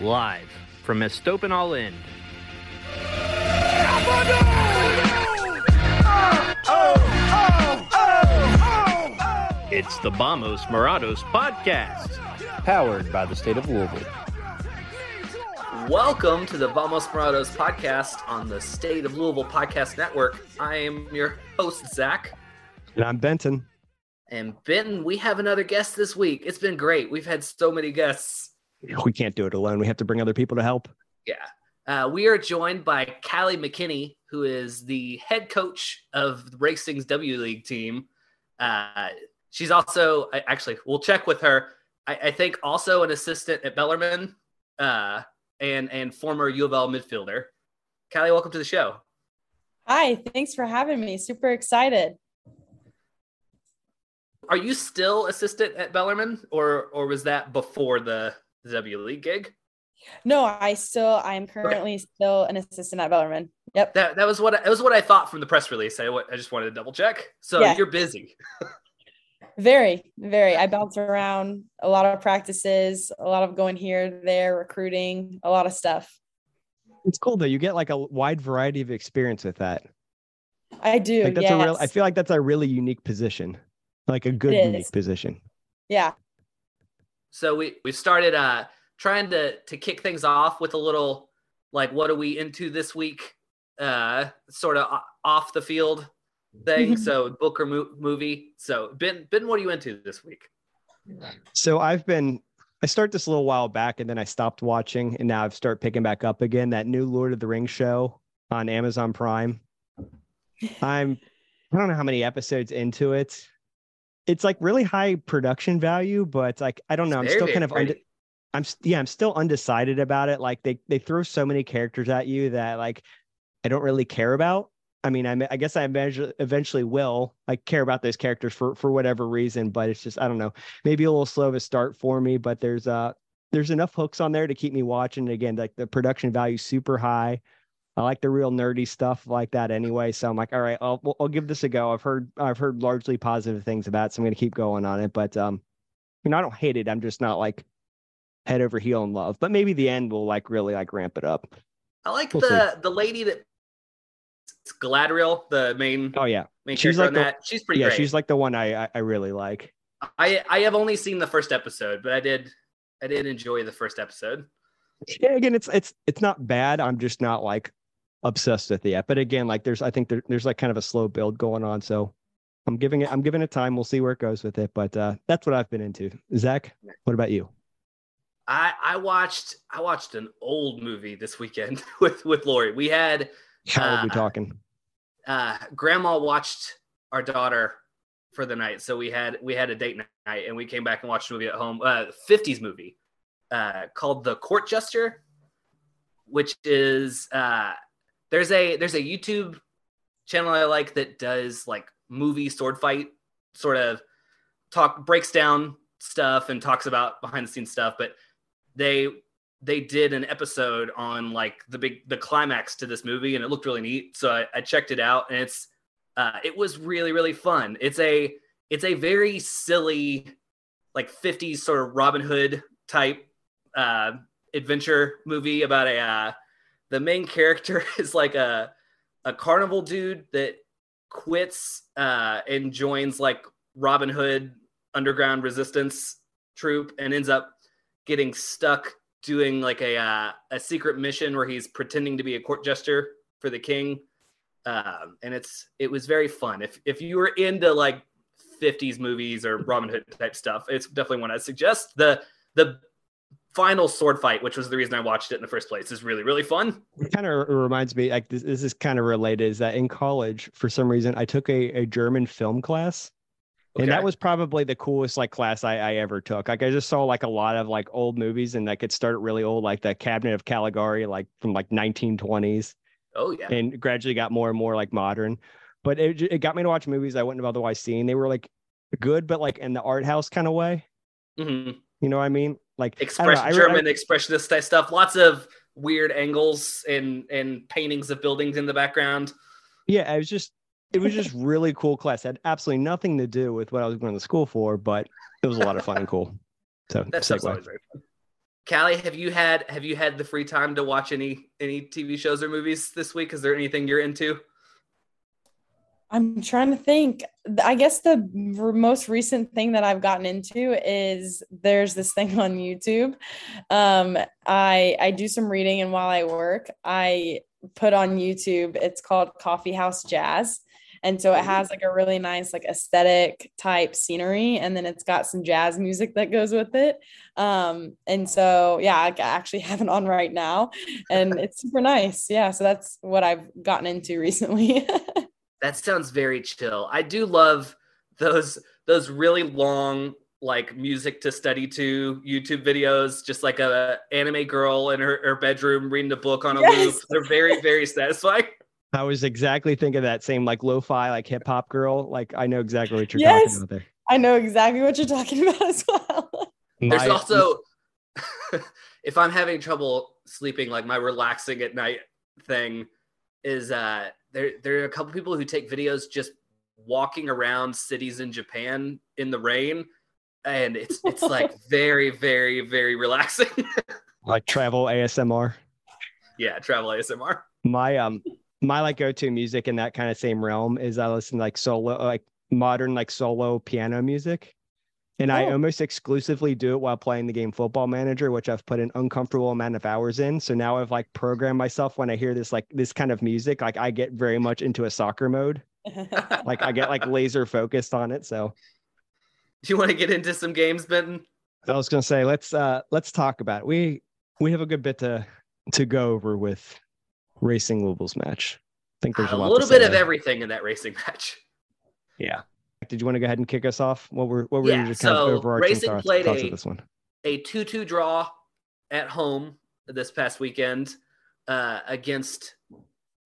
Live from Estopen All In. It's the Vamos Morados podcast. powered by the state of Louisville. Welcome to the Vamos Morados podcast on the State of Louisville Podcast Network. I am your host, Zach. And I'm Benton. And Benton, we have another guest this week. It's been great. We've had so many guests. We can't do it alone. We have to bring other people to help. Yeah. Uh, we are joined by Callie McKinney, who is the head coach of Racing's W League team. Uh, she's also, actually, we'll check with her. I, I think also an assistant at Bellarmine uh, and, and former U of L midfielder. Callie, welcome to the show. Hi, thanks for having me. Super excited. Are you still assistant at Bellarmine, or or was that before the, the W League gig? No, I still I'm currently still an assistant at Bellarmine. Yep. That that was what I, that was what I thought from the press release. I, I just wanted to double check. So Yeah. you're busy. Very, very. I bounce around a lot of practices, a lot of going here, there, recruiting, a lot of stuff. It's cool though. You get like a wide variety of experience with that. I do. Like that's yes. a real I feel like that's a really unique position. Like a good unique position. yeah. So we we started uh trying to to kick things off with a little like what are we into this week? Uh, sort of off the field thing. So book or mo- movie. So Ben Ben, what are you into this week? So I've been I started this a little while back and then I stopped watching and now I've started picking back up again. That new Lord of the Rings show on Amazon Prime. I'm I don't know how many episodes into it. It's like really high production value, but like I don't know. I'm still kind of unde- I'm yeah, I'm still undecided about it. Like they they throw so many characters at you that like I don't really care about. I mean, I, I guess I eventually eventually will like care about those characters for for whatever reason, but it's just I don't know. Maybe a little slow of a start for me, but there's uh there's enough hooks on there to keep me watching. Again, like the production value super high. I like the real nerdy stuff like that anyway. So I'm like, all right, I'll I'll give this a go. I've heard I've heard largely positive things about, it, so I'm gonna keep going on it. But um, you know, I don't hate it. I'm just not like head over heel in love. But maybe the end will like really like ramp it up. I like We'll the the lady that it's Galadriel, the main Oh yeah, main she's like the- that. She's pretty yeah. great. She's like the one I, I I really like. I I have only seen the first episode, but I did I did enjoy the first episode. Yeah, again, it's it's it's not bad. I'm just not like obsessed with it yet. But again, like there's I think there, there's like kind of a slow build going on. So I'm giving it I'm giving it time. We'll see where it goes with it. But uh that's what I've been into. Zach, what about you? I I watched I watched an old movie this weekend with with Lori. We had How old we Uh, talking? uh grandma watched our daughter for the night. So we had we had a date night and we came back and watched a movie at home. Uh 50s movie uh called The Court Jester, which is uh there's a there's a YouTube channel I like that does like movie sword fight sort of talk breaks down stuff and talks about behind the scenes stuff, but they they did an episode on like the big the climax to this movie and it looked really neat. So I, I checked it out and it's uh, it was really really fun. It's a it's a very silly like 50s sort of Robin Hood type uh, adventure movie about a uh, the main character is like a a carnival dude that quits uh, and joins like Robin Hood underground resistance troop and ends up getting stuck doing like a uh, a secret mission where he's pretending to be a court jester for the king. Um, and it's it was very fun. If if you were into like 50s movies or Robin Hood type stuff it's definitely one I suggest. The the final sword fight which was the reason I watched it in the first place is really really fun It kind of reminds me like this, this is kind of related is that in college for some reason I took a, a German film class And that was probably the coolest like class I, I ever took. Like I just saw like a lot of like old movies and like it started really old, like the Cabinet of Caligari, like from like 1920s, Oh yeah. and gradually got more and more like modern. But it it got me to watch movies I wouldn't have otherwise seen. They were like good, but like in the art house kind of way. hmm You know what I mean? Like I don't know, Expression, I German expressionist type stuff. Lots of weird angles and and paintings of buildings in the background. yeah, I was just it was just really cool class. It had absolutely nothing to do with what I was going to school for, but it was a lot of fun and cool. So that's always very fun. Callie, have you had have you had the free time to watch any any TV shows or movies this week? Is there anything you're into? I'm trying to think. I guess the most recent thing that I've gotten into is there's this thing on YouTube. Um, I I do some reading, and while I work, I put on YouTube. It's called Coffee House Jazz, and so it has like a really nice like aesthetic type scenery, and then it's got some jazz music that goes with it. Um, and so yeah, I actually have it on right now, and it's super nice. Yeah, so that's what I've gotten into recently. That sounds very chill. I do love those those really long like music to study to YouTube videos, just like a anime girl in her, her bedroom reading a book on a loop. They're very, very satisfying. I was exactly thinking that same like lo-fi like hip hop girl. Like I know exactly what you're Yes. talking about there. I know exactly what you're talking about as well. There's My- also if I'm having trouble sleeping, like my relaxing at night thing is uh there there are a couple people who take videos just walking around cities in Japan in the rain. And it's it's like very, very, very relaxing. like travel ASMR. yeah, travel ASMR. My um my like go-to music in that kind of same realm is I listen to like solo like modern like solo piano music. And I Oh. almost exclusively do it while playing the game Football Manager, which I've put an uncomfortable amount of hours in. So now I've like programmed myself when I hear this like this kind of music, like I get very much into a soccer mode. Like I get like laser focused on it. So Do you want to get into some games, Benton? I was gonna say let's uh let's talk about it. We we have a good bit to to go over with Racing Louisville's match. I think there's a, a little bit of there. everything in that racing match. Yeah. Did you want to go ahead and kick us off? What were what were Yeah, your kind of overarching Racing thoughts, played thoughts a- of this one? a 2-2 draw at home this past weekend uh, against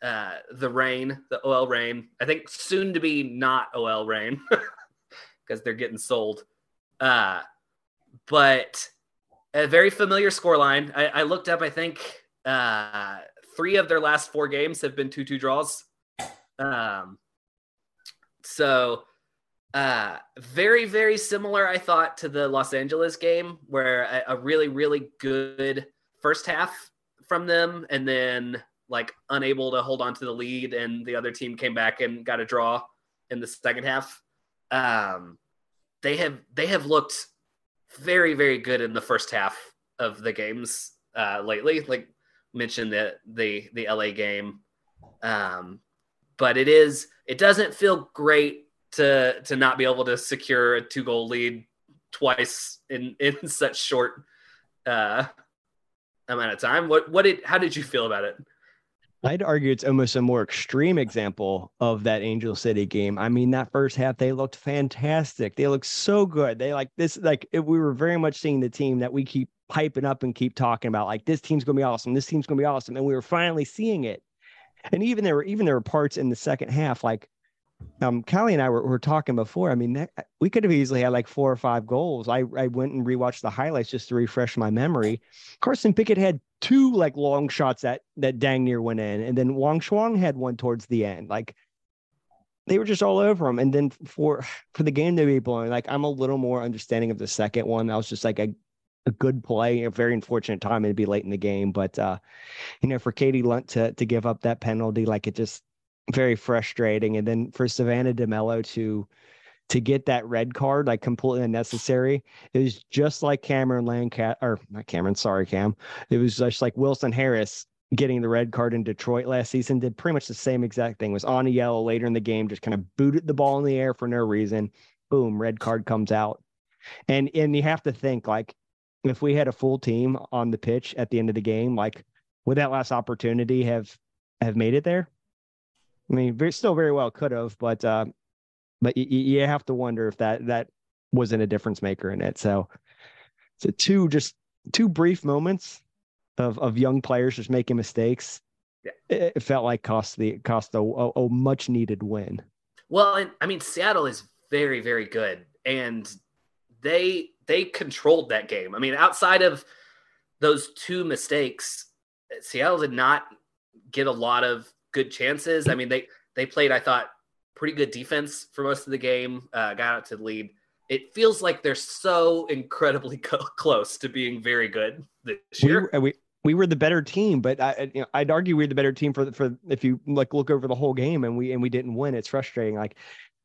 uh, the Reign, the OL Reign. I think soon to be not OL Reign because they're getting sold. Uh, but a very familiar scoreline. I, I looked up. I think uh, three of their last four games have been two-two draws. Um, so uh, very, very similar, I thought, to the Los Angeles game, where a, a really, really good first half from them, and then like unable to hold on to the lead, and the other team came back and got a draw in the second half. Um, they have they have looked very, very good in the first half of the games uh, lately. Like mentioned the the the LA game, um, but it is it doesn't feel great to to not be able to secure a two goal lead twice in in such short uh amount of time what what did how did you feel about it I'd argue it's almost a more extreme example of that Angel City game. I mean, that first half they looked fantastic. They looked so good. They like this, like if we were very much seeing the team that we keep piping up and keep talking about. Like this team's gonna be awesome. This team's gonna be awesome, and we were finally seeing it. And even there were even there were parts in the second half, like um and I were, were talking before. I mean, that, we could have easily had like four or five goals. I I went and rewatched the highlights just to refresh my memory. Carson Pickett had two like long shots that that dang near went in, and then Wang Shuang had one towards the end. Like they were just all over him. And then for for the game to be blown, like I'm a little more understanding of the second one. That was just like a a good play, a very unfortunate time it'd be late in the game. But uh, you know, for Katie Lund to to give up that penalty, like it just very frustrating. And then for Savannah DeMello to to get that red card, like completely unnecessary. It was just like Cameron Lancat or not Cameron, sorry, Cam. It was just like Wilson Harris getting the red card in Detroit last season, did pretty much the same exact thing. Was on a yellow later in the game, just kind of booted the ball in the air for no reason. Boom, red card comes out. And and you have to think like if we had a full team on the pitch at the end of the game, like would that last opportunity have have made it there? I mean, very, still very well could have, but uh, but you, you have to wonder if that that wasn't a difference maker in it. So, so two just two brief moments of of young players just making mistakes. Yeah. It, it felt like cost the cost a, a, a much needed win. Well, and I mean Seattle is very very good, and they they controlled that game. I mean, outside of those two mistakes, Seattle did not get a lot of good chances. I mean, they they played, I thought, pretty good defense for most of the game. Uh, got out to the lead. It feels like they're so incredibly co- close to being very good this year. We, we we were the better team, but I, you know, I'd argue we are the better team for for if you like look over the whole game and we and we didn't win. It's frustrating. Like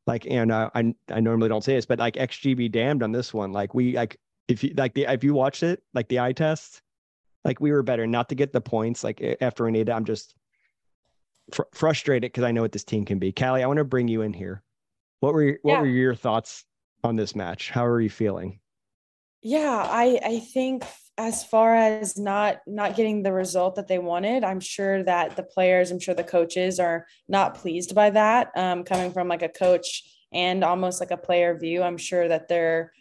like and uh, I I normally don't say this, but like XGB damned on this one. Like we like if you like the if you watched it like the eye test, like we were better. Not to get the points like after we needed. I'm just fr- frustrated because I know what this team can be. Callie, I want to bring you in here. What were your, what Yeah. were your thoughts on this match? How are you feeling? Yeah, I I think as far as not not getting the result that they wanted, I'm sure that the players, I'm sure the coaches are not pleased by that. Um, coming from like a coach and almost like a player view, I'm sure that they're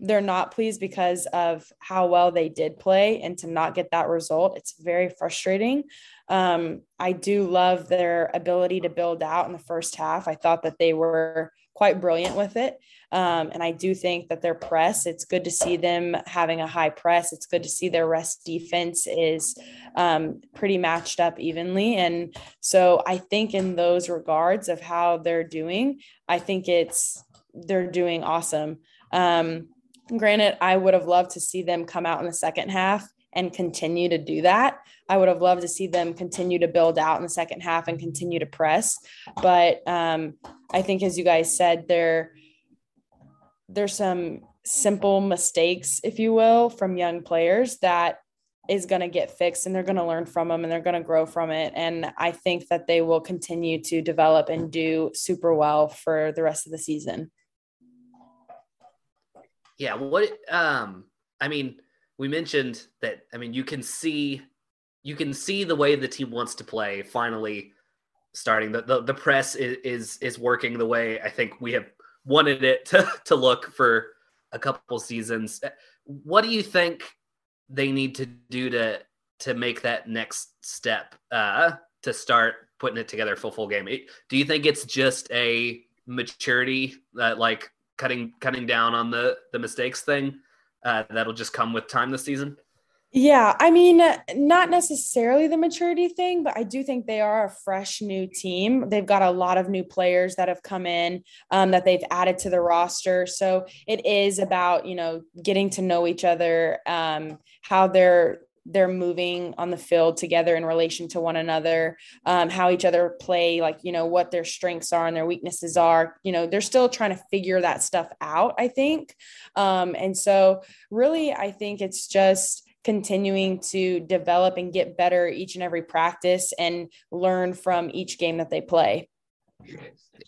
they're not pleased because of how well they did play and to not get that result. It's very frustrating. Um, I do love their ability to build out in the first half. I thought that they were quite brilliant with it. Um, and I do think that their press, it's good to see them having a high press. It's good to see their rest defense is um, pretty matched up evenly. And so I think in those regards of how they're doing, I think it's they're doing awesome. Um, granted, I would have loved to see them come out in the second half and continue to do that. I would have loved to see them continue to build out in the second half and continue to press. But um, I think, as you guys said, there there's some simple mistakes, if you will, from young players that is going to get fixed and they're going to learn from them and they're going to grow from it. And I think that they will continue to develop and do super well for the rest of the season. Yeah, what um I mean, we mentioned that I mean you can see you can see the way the team wants to play finally starting the the, the press is, is is working the way I think we have wanted it to, to look for a couple seasons. What do you think they need to do to to make that next step uh to start putting it together full full game? Do you think it's just a maturity that like cutting cutting down on the the mistakes thing uh, that'll just come with time this season. Yeah, I mean, not necessarily the maturity thing, but I do think they are a fresh new team. They've got a lot of new players that have come in um, that they've added to the roster. So it is about you know getting to know each other, um, how they're they're moving on the field together in relation to one another, um, how each other play, like you know what their strengths are and their weaknesses are. You know, they're still trying to figure that stuff out. I think, um, and so really, I think it's just continuing to develop and get better each and every practice and learn from each game that they play.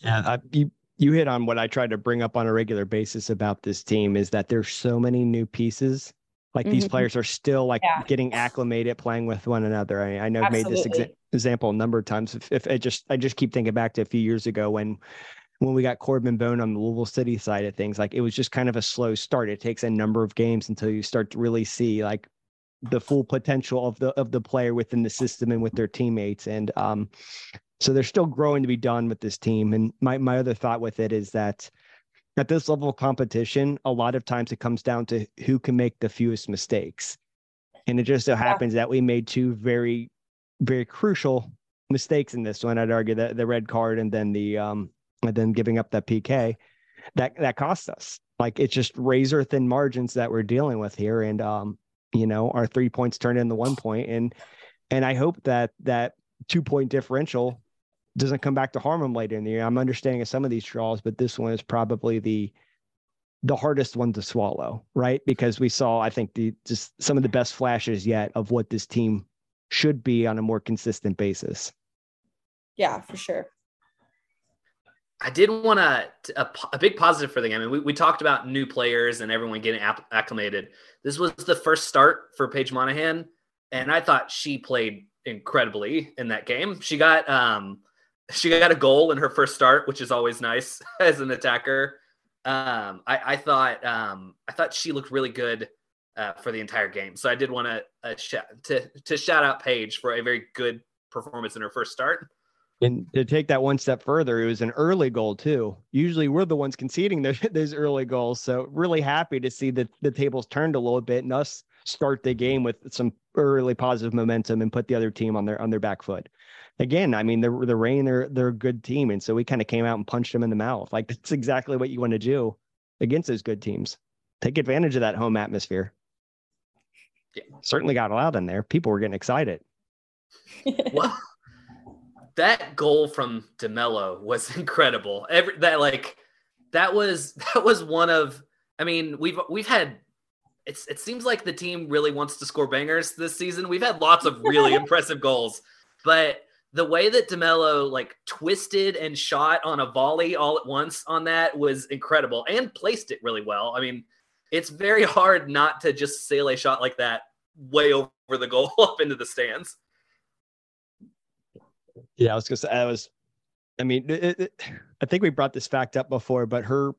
Yeah, you you hit on what I try to bring up on a regular basis about this team is that there's so many new pieces. Like these Mhm. players are still like Yeah. getting acclimated, playing with one another. I, I know I've made this exa- example a number of times. If, if I just I just keep thinking back to a few years ago when when we got Corben Bone on the Louisville City side of things, like it was just kind of a slow start. It takes a number of games until you start to really see like the full potential of the of the player within the system and with their teammates. And um, so there's still growing to be done with this team. And my my other thought with it is that at this level of competition, a lot of times it comes down to who can make the fewest mistakes. And it just so happens that we made two very, very crucial mistakes in this one. I'd argue that the red card and then the um and then giving up that PK that that cost us. Like it's just razor thin margins that we're dealing with here. And um, you know, our three points turned into one point. And and I hope that that two point differential doesn't come back to harm them later in the year. I'm understanding of some of these draws, but this one is probably the the hardest one to swallow, right? Because we saw, I think, the just some of the best flashes yet of what this team should be on a more consistent basis. Yeah, for sure. I did want to a, a big positive for the game. I mean, we, we talked about new players and everyone getting acclimated. This was the first start for Paige Monaghan, and I thought she played incredibly in that game. She got um, she got a goal in her first start, which is always nice as an attacker. Um, I, I thought um, I thought she looked really good uh, for the entire game. So I did want to uh, sh- to to shout out Paige for a very good performance in her first start. And to take that one step further, it was an early goal too. Usually, we're the ones conceding those, those early goals. So really happy to see that the tables turned a little bit and us start the game with some early positive momentum and put the other team on their on their back foot. Again, I mean the the Reign they're they're a good team, and so we kind of came out and punched them in the mouth. Like that's exactly what you want to do against those good teams. Take advantage of that home atmosphere. Yeah. Certainly got loud in there. People were getting excited. Well, that goal from DeMello was incredible. Every that like that was that was one of I mean, we've we've had it's it seems like the team really wants to score bangers this season. We've had lots of really impressive goals, but the way that DeMello like twisted and shot on a volley all at once on that was incredible and placed it really well. I mean, it's very hard not to just sail a shot like that way over the goal up into the stands. Yeah, I was gonna say I was. I mean, it, it, I think we brought this fact up before, but her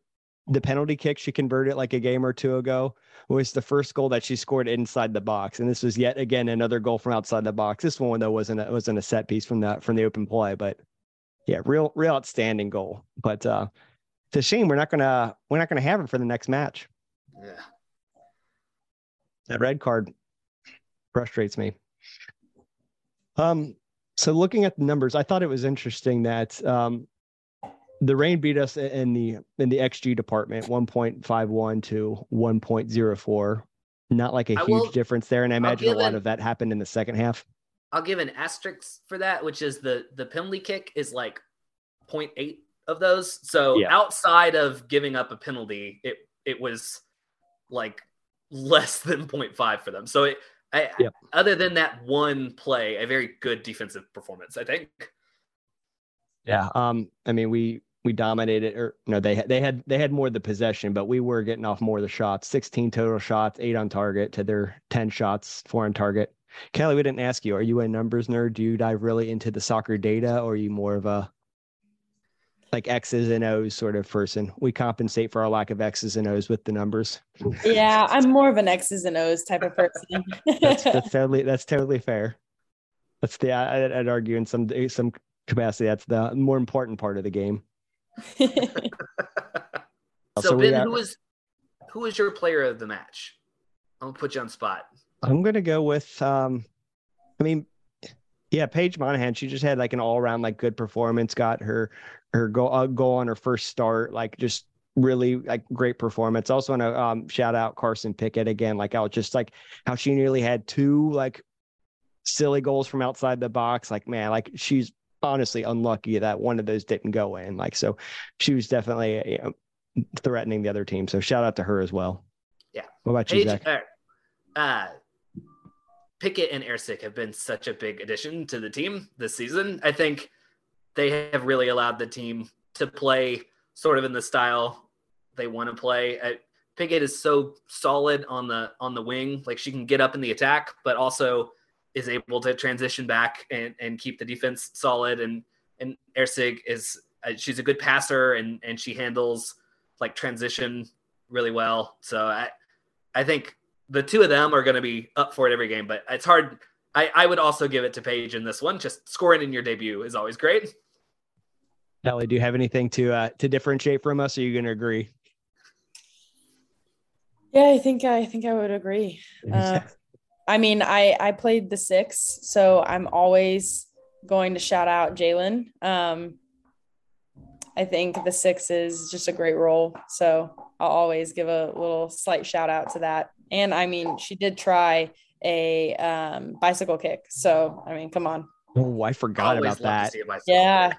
the penalty kick she converted like a game or two ago was the first goal that she scored inside the box, and this was yet again another goal from outside the box. This one though wasn't a, wasn't a set piece from that from the open play, but yeah, real real outstanding goal. But uh, it's a shame we're not gonna we're not gonna have it for the next match. Yeah. That red card frustrates me. Um, so looking at the numbers, I thought it was interesting that um, the Reign beat us in the in the XG department, 1.51 to 1.04. Not like a I huge will- difference there, and I imagine a lot it- of that happened in the second half. I'll give an asterisk for that, which is the the penalty kick is like 0.8 of those. So Yeah. outside of giving up a penalty, it it was like less than 0.5 for them. So it I, Yep. other than that one play, a very good defensive performance, I think. Yeah. Um, I mean, we we dominated, or no, they had they had they had more of the possession, but we were getting off more of the shots. 16 total shots, eight on target to their 10 shots, four on target. Callie, we didn't ask you. Are you a numbers nerd? Do you dive really into the soccer data, or are you more of a like X's and O's sort of person? We compensate for our lack of X's and O's with the numbers. yeah, I'm more of an X's and O's type of person. That's that's totally that's totally fair. That's the I, I'd argue in some some capacity that's the more important part of the game. so So Ben, got- who was who was your player of the match? I'm gonna put you on spot. I'm gonna go with um I mean yeah, Paige Monaghan, she just had like an all around like good performance, got her her goal uh, goal on her first start, like just really like great performance. Also want to um shout out Carson Pickett again, like how just like how she nearly had two like silly goals from outside the box. Like man, like she's honestly unlucky that one of those didn't go in. Like so she was definitely you know, threatening the other team. So shout out to her as well. Yeah. What about you, Zach? uh, Pickett and Erceg have been such a big addition to the team this season. I think they have really allowed the team to play sort of in the style they want to play. Uh, Pickett is so solid on the on the wing, like she can get up in the attack, but also is able to transition back and, and keep the defense solid. And and Erceg is uh, she's a good passer and and she handles like transition really well. So I I think the two of them are going to be up for it every game, but it's hard. I, I would also give it to Paige in this one. Just scoring in your debut is always great. Callie, do you have anything to uh, to differentiate from us? Or are you going to agree? yeah, I think I think I would agree. Uh, I mean, I I played the six, so I'm always going to shout out Jaelin. Um, I think the six is just a great role, so I'll always give a little slight shout out to that. And I mean, she did try a um, bicycle kick, so I mean, come on, oh, I forgot Always about that. see a bicycle yeah,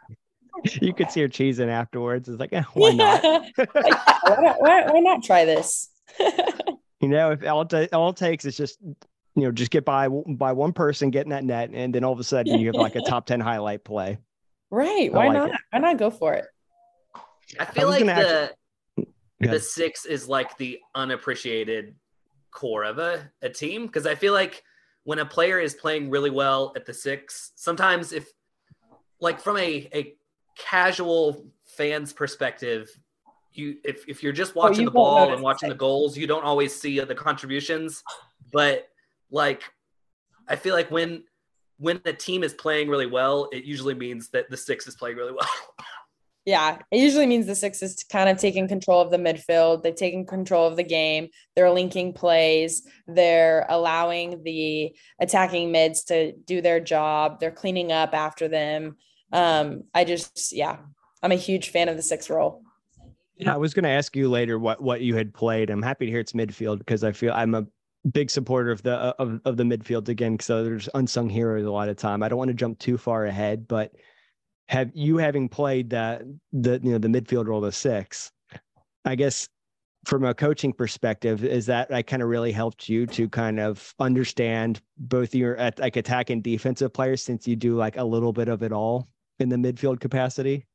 kick. You could see her cheesing afterwards. It's like, eh, why not? Like, why, not why, why not try this? You know, if all, ta- all it takes is just you know just get by by one person getting that net, and then all of a sudden you have like a top ten highlight play. right? I Why like not? it. Why not go for it? I feel was like the actually- the six is like the unappreciated core of a, a team because I feel like when a player is playing really well at the six, sometimes if like from a, a casual fans perspective, you if if you're just watching Oh, you the ball and watching the the goals, you don't always see the contributions. But like, I feel like when when the team is playing really well, it usually means that the six is playing really well. Yeah, it usually means the six is kind of taking control of the midfield. They've taken control of the game. They're linking plays. They're allowing the attacking mids to do their job. They're cleaning up after them. Um, I just, yeah, I'm a huge fan of the six role. Yeah, I was going to ask you later what what you had played. I'm happy to hear it's midfield because I feel I'm a big supporter of the uh, of, of the midfield again. because there's unsung heroes a lot of time. I don't want to jump too far ahead, but have you having played that the you know the midfield role of six? I guess from a coaching perspective, is that I kind of really helped you to kind of understand both your like attack and defensive players since you do like a little bit of it all in the midfield capacity?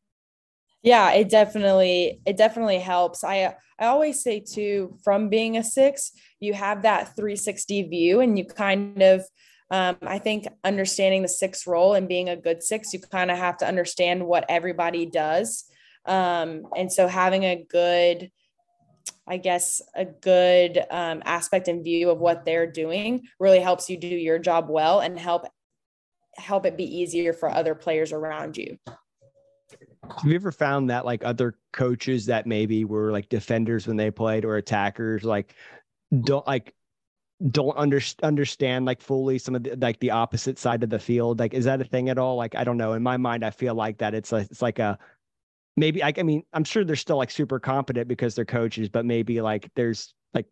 Yeah, it definitely it definitely helps. I I always say too, from being a six, you have that 360 view, and you kind of um, I think understanding the six role and being a good six, you kind of have to understand what everybody does. Um, and so having a good, I guess, a good um, aspect and view of what they're doing really helps you do your job well and help help it be easier for other players around you. Have you ever found that like other coaches that maybe were like defenders when they played or attackers like don't like don't under, understand like fully some of the like the opposite side of the field? Like is that a thing at all? Like I don't know. In my mind, I feel like that it's like it's like a maybe I, I mean I'm sure they're still like super competent because they're coaches, but maybe like there's like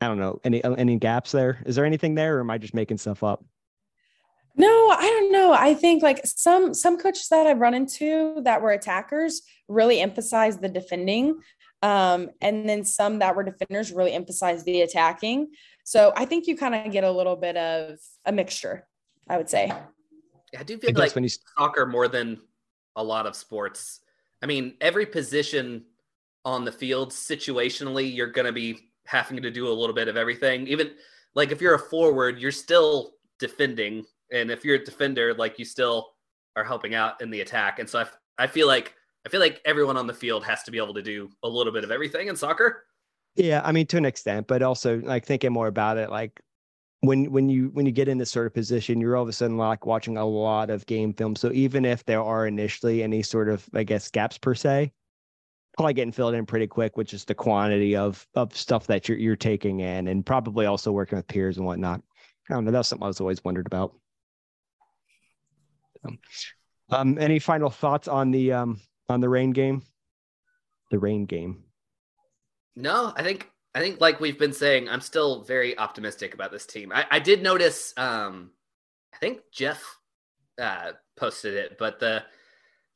I don't know any uh, any gaps there. Is there anything there, or am I just making stuff up? No, I don't know. I think like some some coaches that I've run into that were attackers really emphasize the defending. Um, and then some that were defenders really emphasize the attacking. So I think you kind of get a little bit of a mixture, I would say. I do feel guess like when you soccer more than a lot of sports. I mean, every position on the field situationally, you're going to be having to do a little bit of everything. Even like if you're a forward, you're still defending, and if you're a defender, like you still are helping out in the attack. And so I, I feel like I feel like everyone on the field has to be able to do a little bit of everything in soccer. Yeah, I mean to an extent, but also like thinking more about it, like when when you when you get in this sort of position, you're all of a sudden like watching a lot of game film. So even if there are initially any sort of I guess gaps per se, probably getting filled in pretty quick, which is the quantity of of stuff that you're you're taking in, and probably also working with peers and whatnot. I don't know. That's something I was always wondered about. Um, Um, any final thoughts on the um on the Reign game? The Reign game. No, I think I think like we've been saying, I'm still very optimistic about this team. I, I did notice um I think Jeff uh posted it, but the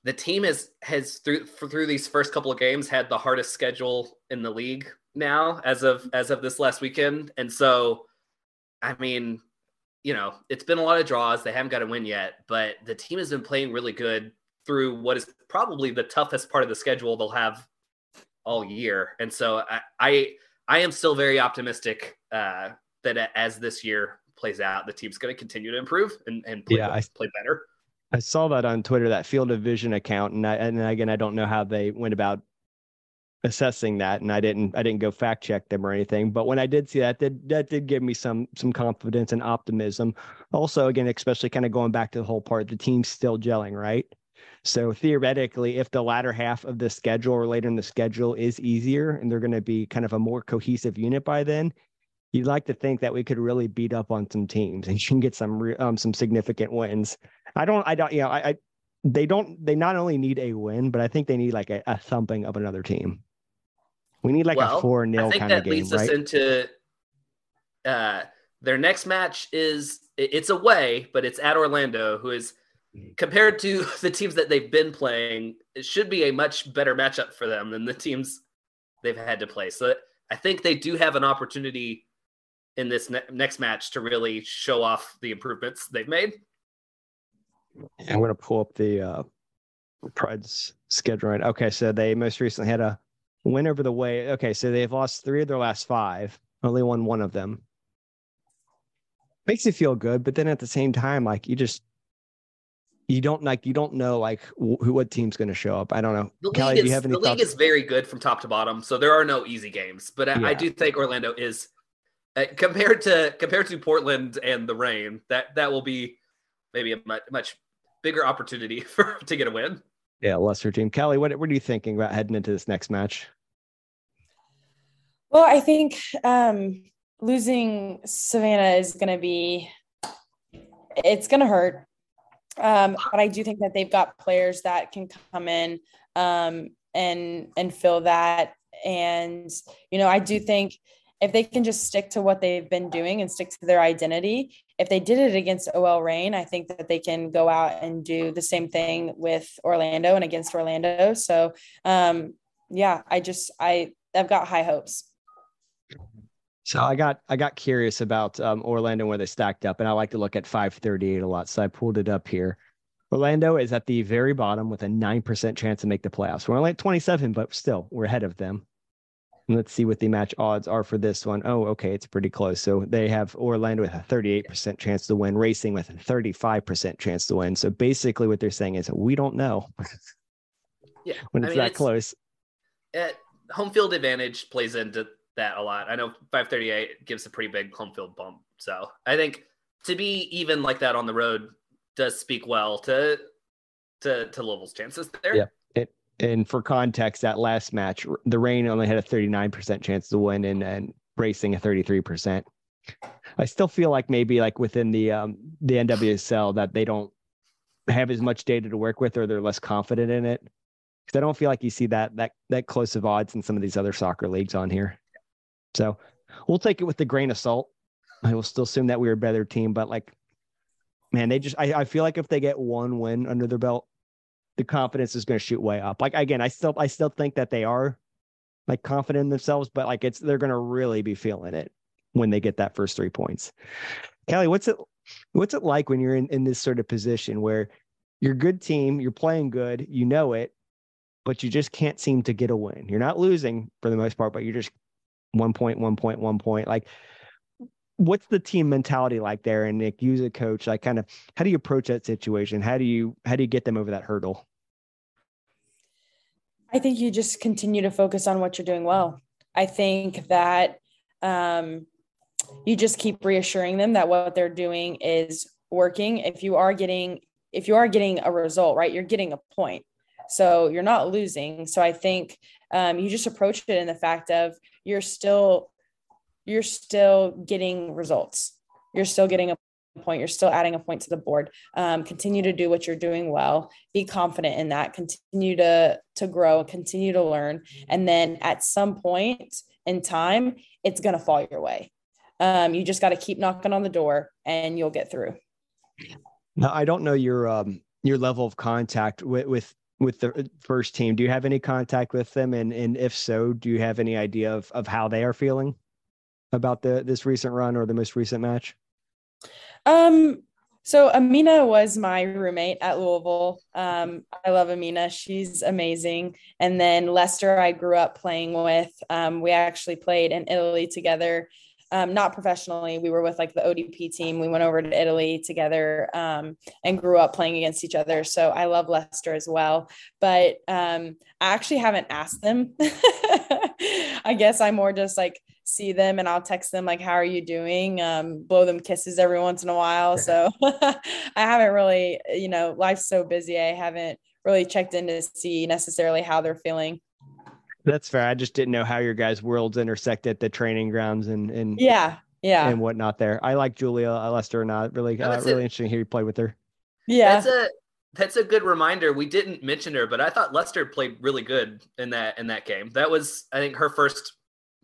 the team has has through through these first couple of games had the hardest schedule in the league now as of as of this last weekend. And so I mean, you know, it's been a lot of draws. They haven't got a win yet, but the team has been playing really good through what is probably the toughest part of the schedule they'll have all year. And so I I, I am still very optimistic uh, that as this year plays out, the team's going to continue to improve and, and play, Yeah, I- play better. I saw that on Twitter, that field of vision account, and I, and again, I don't know how they went about assessing that, and I didn't, I didn't go fact check them or anything. But when I did see that, did that did give me some some confidence and optimism. Also, again, especially kind of going back to the whole part, the team's still gelling, right? So theoretically, if the latter half of the schedule or later in the schedule is easier, and they're going to be kind of a more cohesive unit by then, you'd like to think that we could really beat up on some teams and you can get some re- um, some significant wins. I don't, I don't, you know, I, I, they don't, they not only need a win, but I think they need like a, a thumping of another team. We need like Well, a four nil kind of game, I think that leads right? us into uh, their next match is it's away, but it's at Orlando, who is compared to the teams that they've been playing, it should be a much better matchup for them than the teams they've had to play. So I think they do have an opportunity in this ne- next match to really show off the improvements they've made. I'm going to pull up the uh, Pride's schedule right. Okay, so they most recently had a win over the way. Okay, so they've lost three of their last five, only won one of them. Makes you feel good, but then at the same time, like you just you don't like you don't know like wh- who what team's going to show up. I don't know. The Callie, league, do is, you have any the league is very good from top to bottom, so there are no easy games. But I, I do think Orlando is uh, compared to compared to Portland and the Reign. That that will be maybe a much, much bigger opportunity for to get a win. yeah, lesser team. Callie, what what are you thinking about heading into this next match? Well, I think um, losing Savannah is going to be, it's going to hurt. Um, but I do think that they've got players that can come in um, and and fill that. And you know, I do think if they can just stick to what they've been doing and stick to their identity, if they did it against OL Reign, I think that they can go out and do the same thing with Orlando and against Orlando. So um, yeah, I just I I've got high hopes. So I got I got curious about um, Orlando where they stacked up, and I like to look at 538 a lot. So I pulled it up here. Orlando is at the very bottom with a nine percent chance to make the playoffs. We're only at 27, but still we're ahead of them. And let's see what the match odds are for this one. Oh, okay, it's pretty close. So they have Orlando with a 38% chance to win, Racing with a 35% chance to win. So basically, what they're saying is we don't know Yeah, when I it's mean, that close. uh, home field advantage plays into that a lot. I know 538 gives a pretty big home field bump. So I think to be even like that on the road does speak well to to to Louisville's chances there. Yeah. And for context, that last match, the Reign only had a 39% chance to win and, and Racing a 33%. I still feel like maybe like within the um the NWSL that they don't have as much data to work with or they're less confident in it. Because I don't feel like you see that that that close of odds in some of these other soccer leagues on here. So we'll take it with the grain of salt. I will still assume that we are a better team, but like man, they just I, I feel like if they get one win under their belt, the confidence is going to shoot way up. Like again, I still I still think that they are like confident in themselves, but like it's they're going to really be feeling it when they get that first three points. Callie, what's it what's it like when you're in in this sort of position where you're a good team, you're playing good, you know it, but you just can't seem to get a win. You're not losing for the most part, but you're just one point, one point, one point. Like what's the team mentality like there? And Nick, you as a coach, like kind of how do you approach that situation? How do you how do you get them over that hurdle? I think you just continue to focus on what you're doing well. I think that um, you just keep reassuring them that what they're doing is working. If you are getting if you are getting a result, right, you're getting a point. So you're not losing. So I think um, you just approach it in the fact of you're still you're still getting results. You're still getting a point. You're still adding a point to the board. Um, continue to do what you're doing well. Be confident in that. Continue to to grow. Continue to learn. And then at some point in time, it's gonna fall your way. Um, you just got to keep knocking on the door, and you'll get through. Now, I don't know your um your level of contact with with with the first team. Do you have any contact with them? And and if so, do you have any idea of of how they are feeling about the this recent run or the most recent match? Um, so Amina was my roommate at Louisville. Um, I love Amina. She's amazing. And then Lester, I grew up playing with. Um, we actually played in Italy together. Um, not professionally. We were with like the ODP team. We went over to Italy together um, and grew up playing against each other. So I love Lester as well. But um, I actually haven't asked them. I guess I more just like see them and I'll text them like, "How are you doing?" Um, blow them kisses every once in a while. So I haven't really, you know, life's so busy. I haven't really checked in to see necessarily how they're feeling. That's fair. I just didn't know how your guys' worlds intersect at the training grounds and and Yeah, yeah, and whatnot. There, I like Julia uh, Lester not really Yeah, uh, really it. interesting to hear you play with her. yeah. That's a that's a good reminder. We didn't mention her, but I thought Lester played really good in that in that game. That was I think her first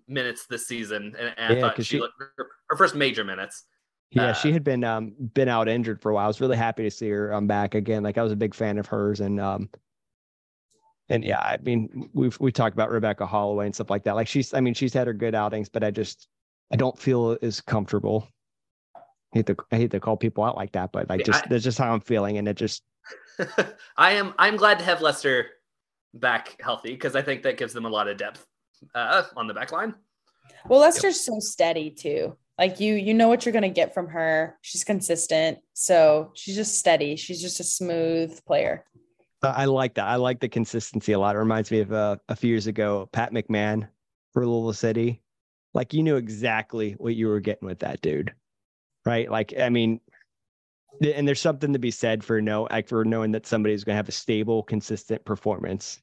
minutes this season, and, and I Yeah, thought 'cause she, she- looked her, her first major minutes. Yeah, Uh, she had been um been out injured for a while. I was really happy to see her um back again. Like I was a big fan of hers and um and yeah, I mean we've we talked about Rebecca Holloway and stuff like that. Like she's I mean she's had her good outings, but I just I don't feel as comfortable. I hate to I hate to call people out like that, but like just I- that's just how I'm feeling. And it just I am I'm glad to have Lester back healthy because I think that gives them a lot of depth uh, on the back line. Well, Lester's so steady too. Like you, you know what you're gonna get from her. She's consistent, so she's just steady. She's just a smooth player. I like that. I like the consistency a lot. It reminds me of uh, a few years ago, Pat McMahon for Louisville City. Like you knew exactly what you were getting with that dude, right? Like I mean, and there's something to be said for know like for knowing that somebody's going to have a stable, consistent performance.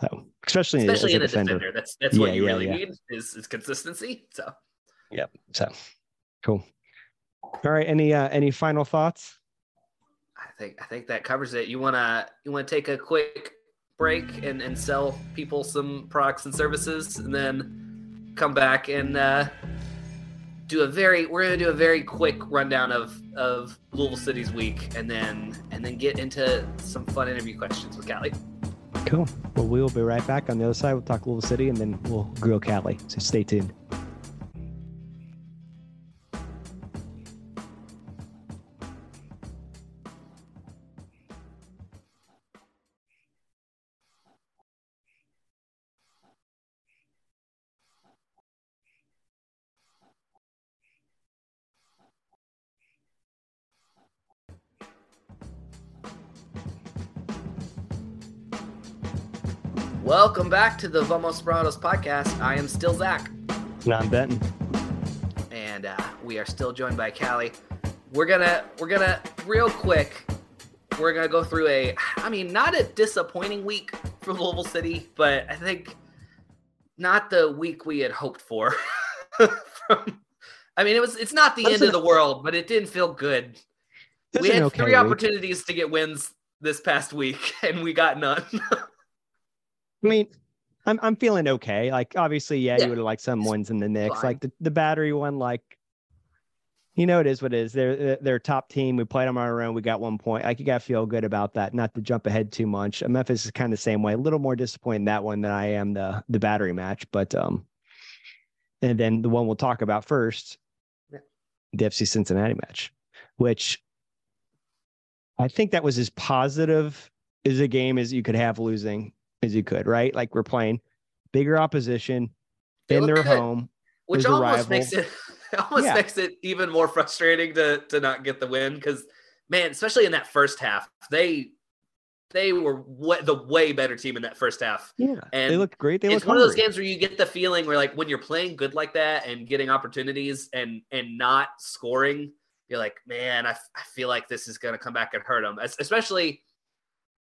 So especially, especially in a, defender. defender. that's that's yeah, what you yeah, really yeah. need is, is consistency. So Yep. So cool. All right. Any uh any final thoughts? I think I think that covers it. You wanna you wanna take a quick break and, and sell people some products and services and then come back and uh do a very we're gonna do a very quick rundown of of Louisville City's week and then and then get into some fun interview questions with Callie. Cool. Well, we will be right back on the other side. We'll talk Louisville City and then we'll grill Callie. So stay tuned. Welcome back to the Vamos Morados podcast. I am still Zach. And I'm Benton. And uh, we are still joined by Callie. We're gonna we're gonna real quick. We're gonna go through a I mean not a disappointing week for Louisville City, but I think not the week we had hoped for. From, I mean it was it's not the That's end of the world, but it didn't feel good. We had okay three week. opportunities to get wins this past week, and we got none. I mean, I'm I'm feeling okay. Like obviously, yeah, yeah. you would have liked some ones in the mix. Fine. Like the, the battery one, like you know it is what it is. They're they're top team. We played them on our own. We got one point. Like you got to feel good about that. Not to jump ahead too much. Memphis is kind of the same way. A little more disappointed in that one than I am the the battery match. But um, and then the one we'll talk about first, yeah. the FC Cincinnati match, which I think that was as positive as a game as you could have losing as you could, right? Like we're playing bigger opposition they in their good. home, which almost makes it almost yeah. makes it even more frustrating to to not get the win because man, especially in that first half, they they were way, the way better team in that first half. Yeah, and they look great. They it's one hungry. of those games where you get the feeling where like when you're playing good like that and getting opportunities and and not scoring, you're like, man, I, I feel like this is gonna come back and hurt them. Especially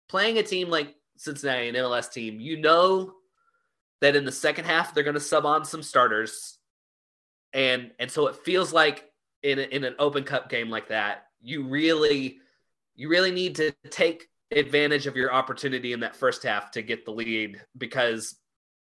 playing a team like Cincinnati, an MLS team, you know that in the second half they're going to sub on some starters, and and so it feels like in a, in an Open Cup game like that, you really you really need to take advantage of your opportunity in that first half to get the lead because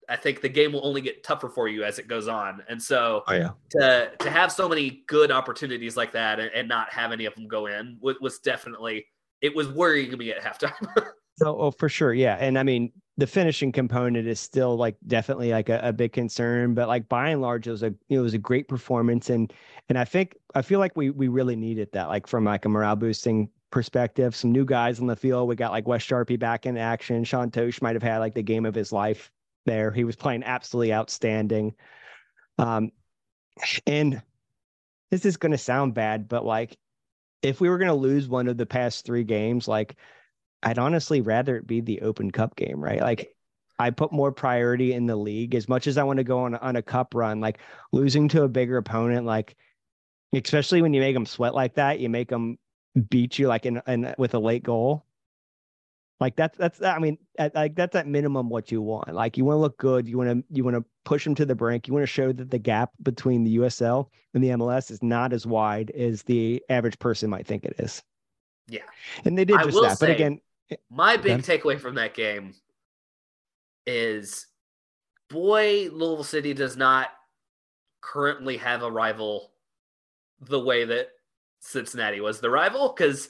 I think the game will only get tougher for you as it goes on. And so oh, yeah. to to have so many good opportunities like that and, and not have any of them go in was, was definitely it was worrying me at halftime. Oh, for sure, yeah, and I mean the finishing component is still like definitely like a, a, big concern, but like by and large, it was a it was a great performance, and and I think I feel like we we really needed that, like from like a morale boosting perspective. Some new guys on the field. We got like Wes Charpie back in action. Sean Totsch might have had like the game of his life there. He was playing absolutely outstanding. Um, and this is going to sound bad, but like if we were going to lose one of the past three games, like I'd honestly rather it be the Open Cup game, right? Like I put more priority in the league as much as I want to go on on a cup run. Like losing to a bigger opponent, like especially when you make them sweat like that, you make them beat you like in, in with a late goal. Like that's that's I mean at, like that's at minimum what you want. Like you want to look good. You want to you want to push them to the brink. You want to show that the gap between the USL and the MLS is not as wide as the average person might think it is. Yeah, and they did just that. Say, but again, my big takeaway from that game is boy, Louisville City does not currently have a rival the way that Cincinnati was the rival because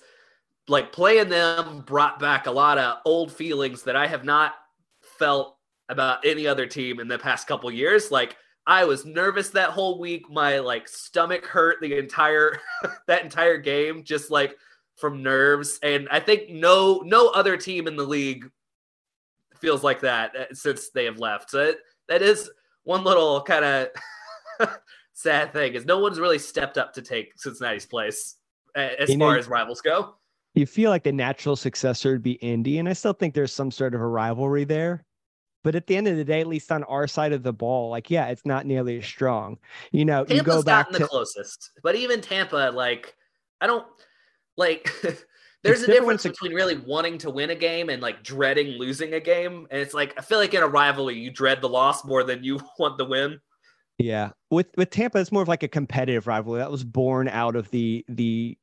like playing them brought back a lot of old feelings that I have not felt about any other team in the past couple years. Like I was nervous that whole week. My like stomach hurt the entire that entire game. Just like from nerves, and I think no no other team in the league feels like that uh, since they have left. So it, that is one little kind of sad thing is no one's really stepped up to take Cincinnati's place as You know- far as rivals go. You feel like the natural successor would be Indy, and I still think there's some sort of a rivalry there. But at the end of the day, at least on our side of the ball, like yeah, it's not nearly as strong. You know, you Tampa's go back gotten the closest, but even Tampa, like, I don't like. there's It's a difference between really wanting to win a game and like dreading losing a game. And it's like I feel like in a rivalry, you dread the loss more than you want the win. Yeah, with with Tampa, it's more of like a competitive rivalry that was born out of the the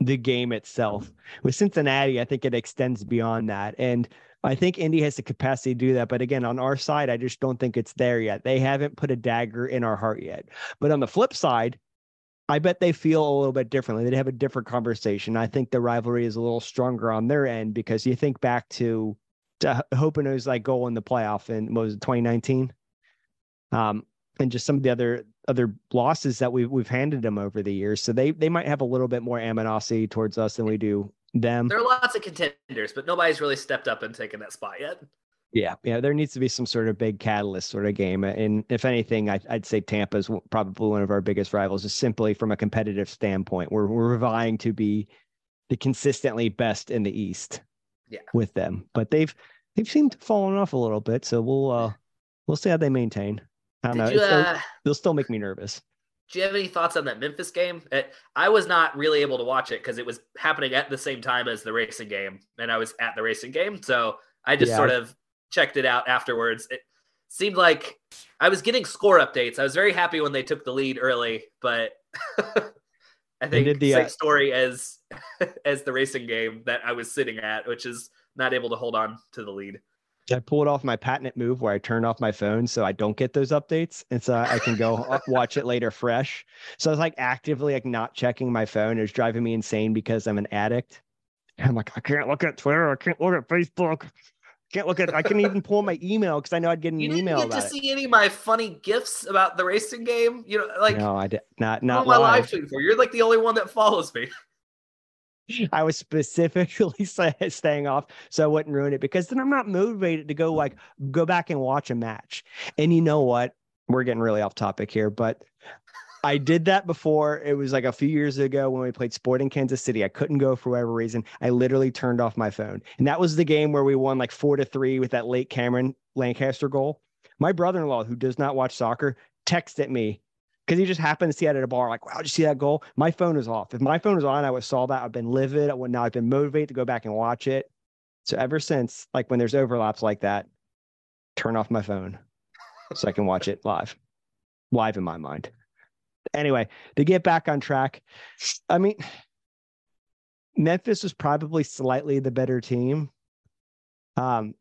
the game itself. With Cincinnati, I think it extends beyond that, and I think Indy has the capacity to do that. But again, on our side, I just don't think it's there yet. They haven't put a dagger in our heart yet. But on the flip side, I bet they feel a little bit differently. They have a different conversation. I think the rivalry is a little stronger on their end because you think back to to Hoppenot's like goal in the playoff in was it 2019. Um, and just some of the other other losses that we've we've handed them over the years. So they they might have a little bit more animosity towards us than we do them. There are lots of contenders, but nobody's really stepped up and taken that spot yet. Yeah, yeah. There needs to be some sort of big catalyst sort of game. And if anything, I, I'd say Tampa is probably one of our biggest rivals, just simply from a competitive standpoint. We're we're vying to be the consistently best in the East. Yeah. with them, but they've they've seemed to fallen off a little bit. So we'll uh we'll see how they maintain. I don't Did know. you, they'll- uh, they'll still make me nervous. do you have any thoughts on that Memphis game? Uh, I was not really able to watch it because it was happening at the same time as the racing game, and I was at the racing game, so I just Yeah, sort of checked it out afterwards. It seemed like I was getting score updates. I was very happy when they took the lead early, but I They think did the, same uh, story as as the racing game that I was sitting at, which is not able to hold on to the lead. I pulled off my patent move where I turned off my phone so I don't get those updates, and so I can go watch it later fresh. So I was like actively like not checking my phone. It was driving me insane because I'm an addict. And I'm like, I can't look at Twitter. I can't look at Facebook. Can't look at. I couldn't even pull my email because I know I'd get an You didn't email get to it. see any of my funny gifs about the racing game. You know, like no, I did not. Not I live live. for? You're like the only one that follows me. I was specifically staying off so I wouldn't ruin it because then I'm not motivated to go like go back and watch a match. And you know what? We're getting really off topic here, but I did that before. It was like a few years ago when we played Sporting Kansas City. I couldn't go for whatever reason. I literally turned off my phone. And that was the game where we won like four to three with that late Cameron Lancaster goal. My brother-in-law, who does not watch soccer, texted me because he just happened to see it at a bar. Like, wow, did you see that goal? My phone was off. If my phone was on, I would saw that. I've been livid. I would now I've been motivated to go back and watch it. So ever since, like when there's overlaps like that, turn off my phone so I can watch it live, live in my mind. Anyway, to get back on track, I mean, Memphis was probably slightly the better team, um,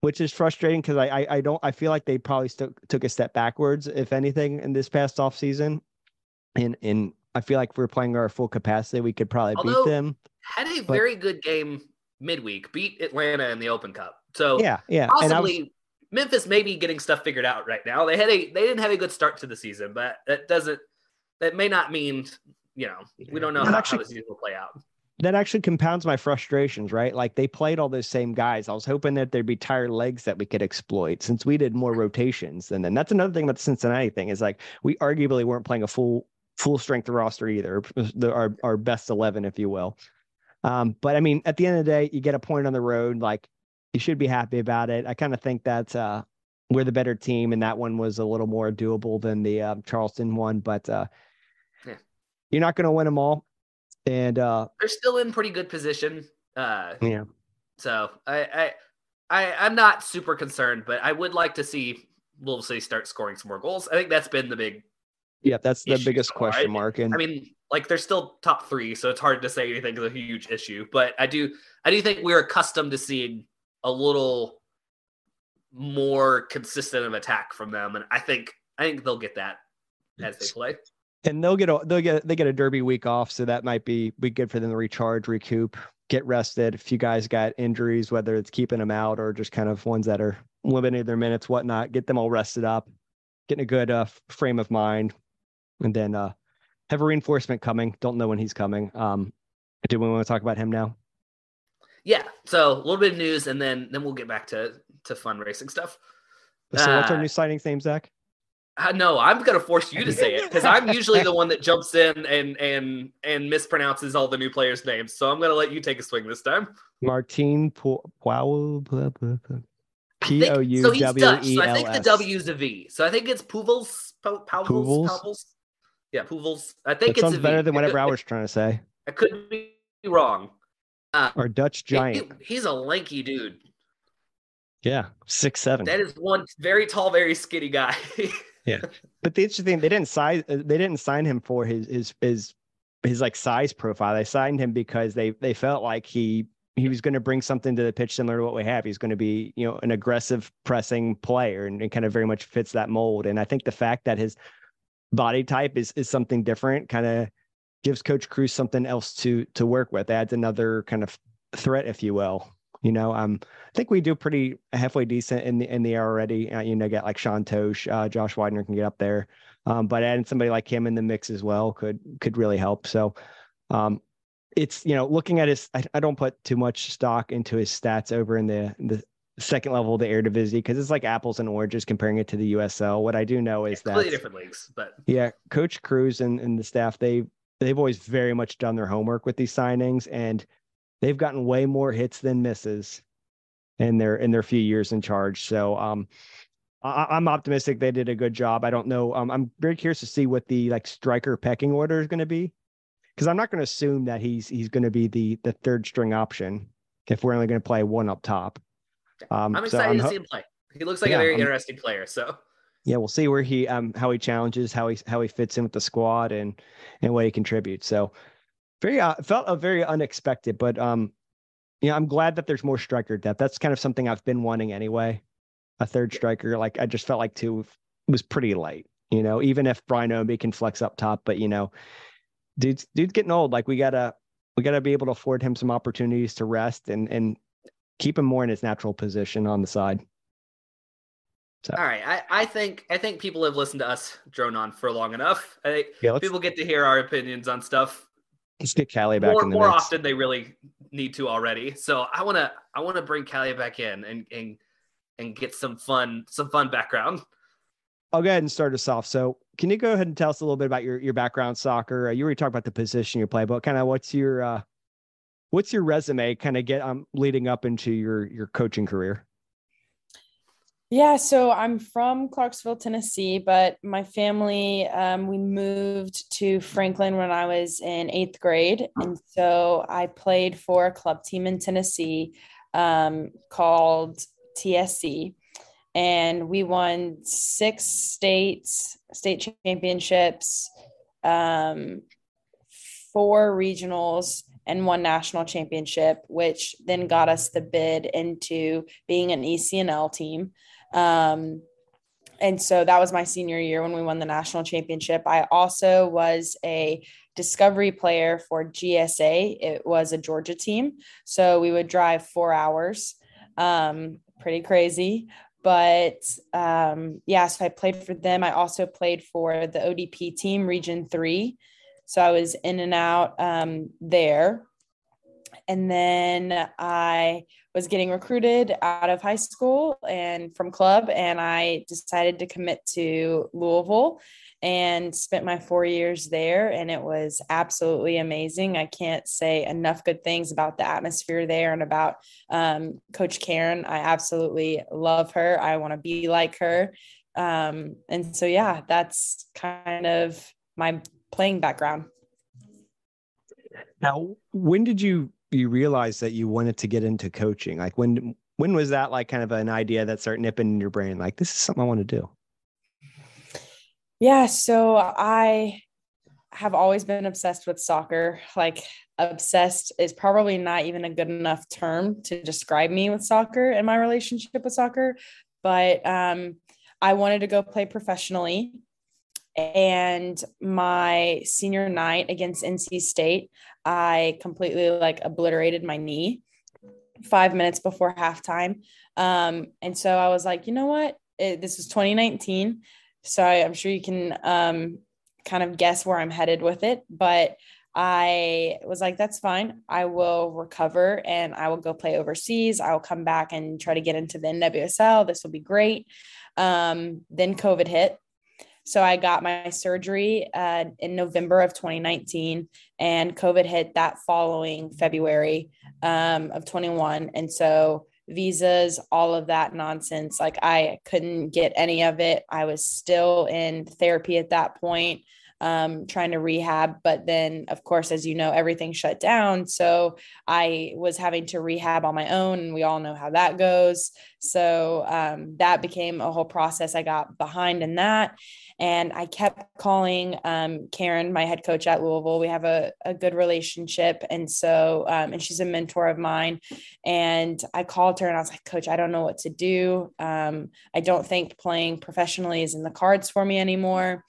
which is frustrating because I, I I don't I feel like they probably still took a step backwards, if anything, in this past off season. And and I feel like if we're playing our full capacity, we could probably Although- beat them. Had a But- very good game midweek, beat Atlanta in the Open Cup. So Yeah, yeah. Was, possibly Memphis may be getting stuff figured out right now. They had a they didn't have a good start to the season, but that doesn't that may not mean you know we don't know That how, actually- how the season will play out. that actually compounds my frustrations, right? Like they played all those same guys. I was hoping that there'd be tired legs that we could exploit since we did more rotations. And then that's another thing about the Cincinnati thing is like we arguably weren't playing a full full strength roster either, the, our our best eleven, if you will. Um, but I mean, at the end of the day, you get a point on the road. Like you should be happy about it. I kind of think that uh, we're the better team, and that one was a little more doable than the uh, Charleston one. But uh. You're not going to win them all. And uh, They're still in pretty good position. Uh, yeah, so I, I I I'm not super concerned, but I would like to see Louisville City start scoring some more goals. I think that's been the big yeah, that's the biggest so, question mark. And I mean, like they're still top three, so it's hard to say anything is a huge issue. But I do, I do think we're accustomed to seeing a little more consistent of attack from them, and I think I think they'll get that as they play. And they'll get a they'll get they get a derby week off, so that might be be good for them to recharge, recoup, get rested. If you guys got injuries, whether it's keeping them out or just kind of ones that are limiting their minutes, whatnot, get them all rested up, getting a good uh, frame of mind, and then uh, have a reinforcement coming. Don't know when he's coming. Um, do we want to talk about him now? Yeah. So a little bit of news, and then then we'll get back to to fun racing stuff. So what's our Uh, new signings name, Zach? Uh, no, I'm gonna force you to say it because I'm usually the one that jumps in and and and mispronounces all the new players' names. So I'm gonna let you take a swing this time. Martin Powell. I P O U So he's W Dutch. E So I L think the S. W's a V. So I think it's Puvels. Puvels? Yeah, Puvels. I That think it's a V. better than whatever I was trying to say. I could be wrong. Uh, Or Dutch he- giant. he's a lanky dude. Yeah, six seven. That is one very tall, very skinny guy. But the interesting thing, they didn't sign uh, they didn't sign him for his his his his like size profile. They signed him because they they felt like he he was going to bring something to the pitch similar to what we have. He's going to be you know an aggressive pressing player and it kind of very much fits that mold. And I think the fact that his body type is is something different kind of gives Coach Cruz something else to to work with. Adds another kind of threat, if you will. You know, um, I think we do pretty halfway decent in the in the air already. Uh, you know, get like Sean Totsch, uh, Josh Wynder can get up there, um, but adding somebody like him in the mix as well could could really help. So, um, it's you know, looking at his, I, I don't put too much stock into his stats over in the the second level of the Eerste Divisie because it's like apples and oranges comparing it to the USL. What I do know is that Completely different leagues, but yeah, Coach Cruz and, and the staff they they've always very much done their homework with these signings, and they've gotten way more hits than misses in their in their few years in charge. So um, I, I'm optimistic they did a good job. I don't know. Um, I'm very curious to see what the like striker pecking order is going to be, because I'm not going to assume that he's he's going to be the the third string option if we're only going to play one up top. Um, I'm so excited to ho- see him play. He looks like Yeah, a very I'm- interesting player. So yeah, we'll see where he um how he challenges, how he how he fits in with the squad and and what he contributes. So very uh, felt a very unexpected, but um yeah, I'm glad that there's more striker depth. That's kind of something I've been wanting anyway. A third striker, like I just felt like two was pretty light, you know, even if Brian Ownby can flex up top, but you know, dude's dude's getting old. Like we gotta we gotta be able to afford him some opportunities to rest and and keep him more in his natural position on the side. So all right, I, I think I think people have listened to us drone on for long enough. I think yeah, people get to hear our opinions on stuff let's get Callie back more more mix. often they really need to already. So I want to I want to bring Callie back in and and and get some fun some fun background. I'll go ahead and start us off. So, can you go ahead and tell us a little bit about your your background soccer? Uh, you already talked about the position you play, but kind of what's your uh, what's your resume? Kind of get um leading up into your your coaching career. Yeah, so I'm from Clarksville, Tennessee, but my family, um, we moved to Franklin when I was in eighth grade. And so I played for a club team in Tennessee um, called TSC. And we won six states, state championships, um, four regionals, and one national championship, which then got us the bid into being an ECNL team. Um, and so that was my senior year when we won the national championship. I also was a discovery player for GSA. It was a Georgia team. So we would drive four hours. Um, pretty crazy. But um, yeah, so I played for them. I also played for the ODP team, Region 3. So I was in and out um, there. And then I was getting recruited out of high school and from club and i decided to commit to louisville and spent my four years there and it was absolutely amazing. I can't say enough good things about the atmosphere there and about um, coach karen. I absolutely love her. I want to be like her. Um, and so yeah that's kind of my playing background. Now, when did you you realize that you wanted to get into coaching? Like when when was that like kind of an idea that started nipping in your brain? Like this is something I want to do. Yeah, so I have always been obsessed with soccer. Like obsessed is probably not even a good enough term to describe me with soccer and my relationship with soccer, but um I wanted to go play professionally. And my senior night against NC State, I completely like obliterated my knee 5 minutes before halftime. Um and so I was like, "You know what? It, this was 2019 so I, I'm sure you can um, kind of guess where I'm headed with it. But I was like, that's fine. I will recover and I will go play overseas. I will come back and try to get into the NWSL. This will be great. Um, then COVID hit. So I got my surgery uh, in November of 2019, and COVID hit that following February um, of 21. And so visas, all of that nonsense, like I couldn't get any of it. I was still in therapy at that point um, trying to rehab. But then, of course, as you know, everything shut down. So I was having to rehab on my own, and we all know how that goes. So um, that became a whole process. I got behind in that. And I kept calling um, Karen, my head coach at Louisville. We have a, a good relationship. And so, um, and she's a mentor of mine. And I called her and I was like, Coach, I don't know what to do. Um, I don't think playing professionally is in the cards for me anymore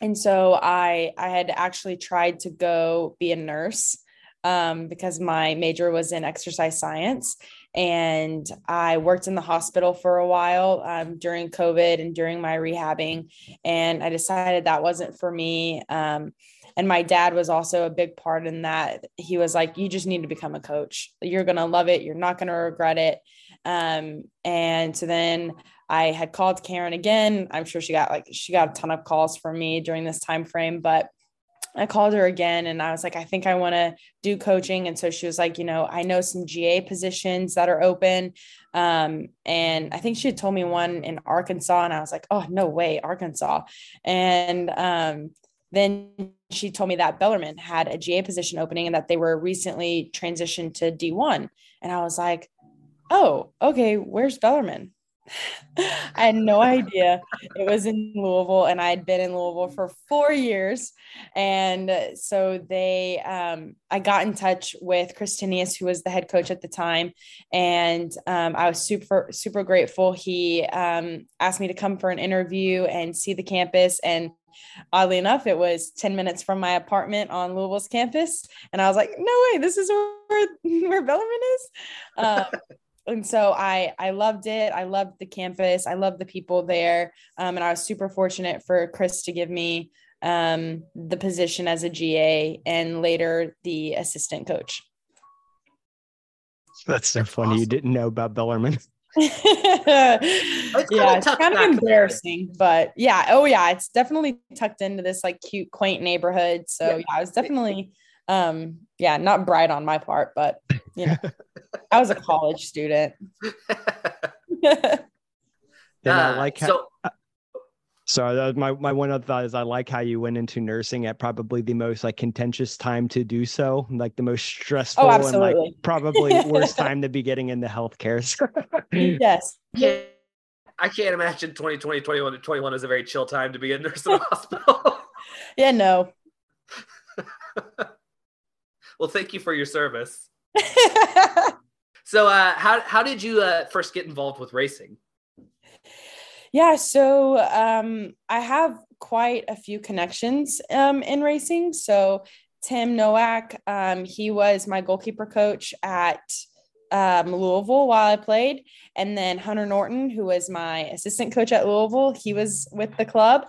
and so I I had actually tried to go be a nurse um, because my major was in exercise science, and I worked in the hospital for a while um, during COVID and during my rehabbing, and I decided that wasn't for me. Um, and my dad was also a big part in that. He was like, "You just need to become a coach. You're gonna love it. You're not gonna regret it." Um, and so then I had called Karen again. I'm sure she got like she got a ton of calls from me during this time frame, but I called her again and I was like, I think I want to do coaching. And so she was like, you know, I know some GA positions that are open. Um, and I think she had told me one in Arkansas, and I was like, oh, no way, Arkansas. And um, then she told me that Bellarmine had a GA position opening and that they were recently transitioned to D1. And I was like, oh, okay, where's Bellarmine? I had no idea it was in Louisville, and I had been in Louisville for four years. And so they, um, I got in touch with Christinius, who was the head coach at the time, and um, I was super, super grateful. He um, asked me to come for an interview and see the campus, and oddly enough, it was 10 minutes from my apartment on Louisville's campus. And I was like, no way, this is where, where Bellarmine is. Uh, and so I I loved it. I loved the campus. I loved the people there. Um, and I was super fortunate for Chris to give me um, the position as a GA and later the assistant coach. That's so funny. Awesome. You didn't know about Bellarmine. yeah, it's kind of embarrassing, there. but yeah, oh yeah, it's definitely tucked into this like cute, quaint neighborhood. So yeah, yeah I was definitely um yeah not bright on my part but you know i was a college student and i like how so, so my, my one other thought is I like how you went into nursing at probably the most like contentious time to do so, like the most stressful oh, and like probably worst time to be getting into healthcare. yes. Yeah. I can't imagine 2020, 21 21 is a very chill time to be a nurse in a hospital. yeah, no. Well, thank you for your service. so, uh, how how did you uh, first get involved with racing? Yeah, so um, I have quite a few connections um, in racing. So Tim Nowak, um, he was my goalkeeper coach at um, Louisville while I played, and then Hunter Norton, who was my assistant coach at Louisville, he was with the club.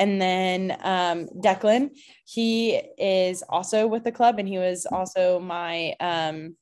And then um, Declan, he is also with the club, and he was also my um,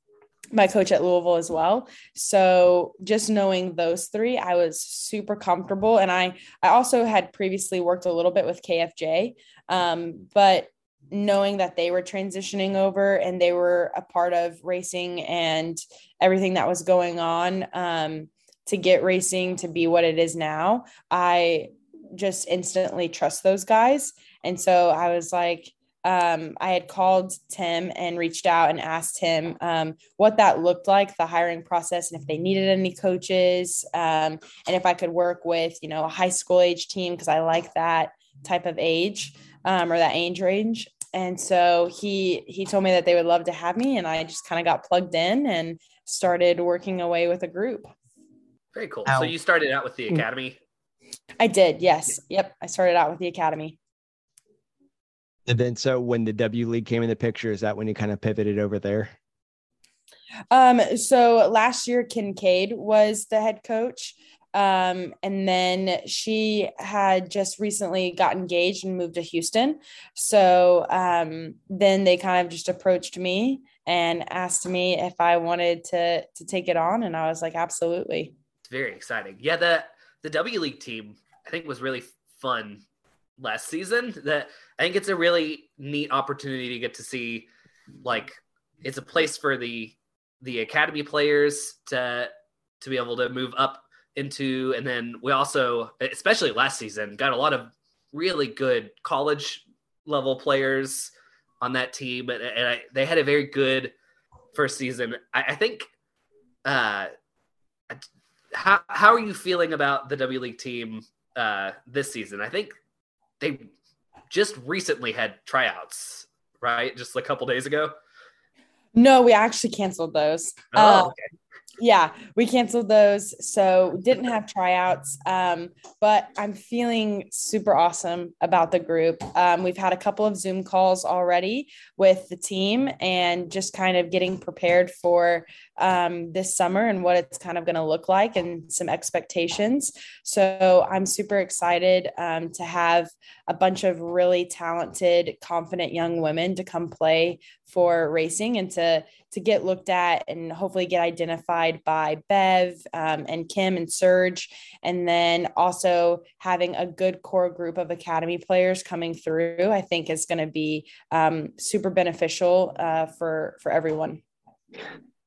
my coach at Louisville as well. So just knowing those three, I was super comfortable. And I I also had previously worked a little bit with KFJ, um, but knowing that they were transitioning over and they were a part of racing and everything that was going on um, to get racing to be what it is now, I just instantly trust those guys. And so I was like, um, I had called Tim and reached out and asked him um, what that looked like, the hiring process, and if they needed any coaches, um, and if I could work with, you know, a high school age team because I like that type of age um, or that age range. And so he he told me that they would love to have me, and I just kind of got plugged in and started working away with a group. Very cool. Ow. So you started out with the mm. academy I did. Yes. Yep. I started out with the academy. And then, so when the W League came in the picture, is that when you kind of pivoted over there? Um, so last year, Kincaid was the head coach. Um, and then she had just recently got engaged and moved to Houston. So um, then they kind of just approached me and asked me if I wanted to to take it on, and I was like, absolutely. It's very exciting. Yeah, the the W League team, I think, was really fun last season. That I think it's a really neat opportunity to get to see, like, it's a place for the the academy players to to be able to move up into, and then we also, especially last season, got a lot of really good college level players on that team, and, and I, they had a very good first season. I, I think. Uh, how how are you feeling about the W League team uh, this season? I think they just recently had tryouts, right? Just a couple days ago. No, we actually canceled those. Oh, Uh, okay. yeah, we canceled those. So didn't have tryouts. Um, but I'm feeling super awesome about the group. Um, we've had a couple of Zoom calls already with the team and just kind of getting prepared for um, this summer and what it's kind of going to look like and some expectations. So I'm super excited um, to have a bunch of really talented, confident young women to come play for racing and to to get looked at and hopefully get identified by Bev um, and Kim and Serge, and then also having a good core group of academy players coming through. I think is going to be um, super beneficial uh, for for everyone.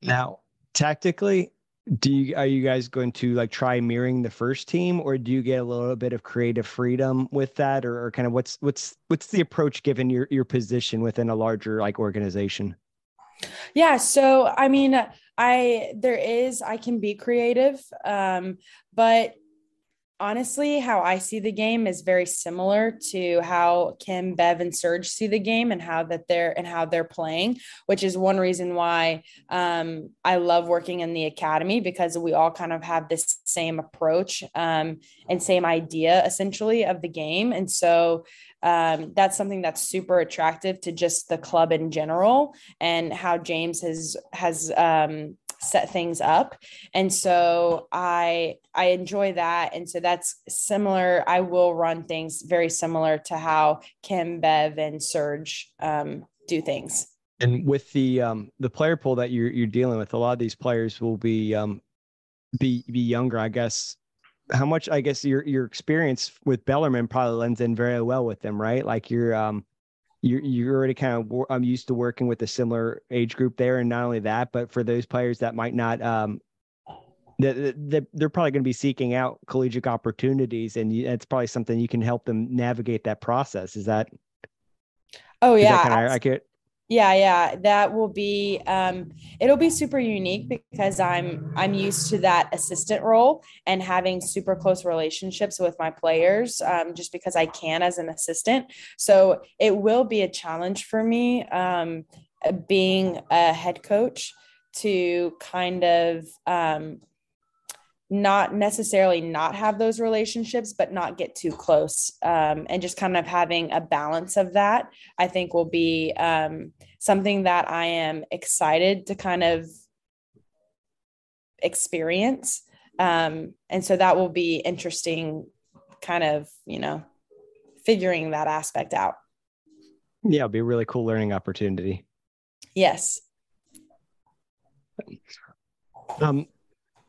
Now, tactically, do you are you guys going to like try mirroring the first team, or do you get a little bit of creative freedom with that, or, or kind of what's what's what's the approach given your your position within a larger like organization? Yeah, so I mean, I there is I can be creative, um, but honestly, how I see the game is very similar to how Kim, Bev, and Serge see the game and how that they're and how they're playing, which is one reason why um, I love working in the academy because we all kind of have this same approach um, and same idea essentially of the game, and so um, that's something that's super attractive to just the club in general and how James has has um, set things up and so i i enjoy that and so that's similar i will run things very similar to how kim bev and serge um, do things And with the um the player pool that you're you're dealing with, a lot of these players will be um be be younger, I guess. How much I guess your your experience with Bellarmine probably lends in very well with them, right? Like you're um you're you're already kind of I'm used to working with a similar age group there, and not only that, but for those players that might not um that that they're probably going to be seeking out collegiate opportunities, and you, it's probably something you can help them navigate that process. Is that oh that yeah kind of accurate? Yeah, yeah, that will be um it'll be super unique because I'm I'm used to that assistant role and having super close relationships with my players um just because I can as an assistant. So it will be a challenge for me um being a head coach to kind of um not necessarily not have those relationships but not get too close um, and just kind of having a balance of that i think will be um, something that i am excited to kind of experience. Um, and so that will be interesting kind of you know figuring that aspect out. Yeah, it'll be a really cool learning opportunity. yes. Um,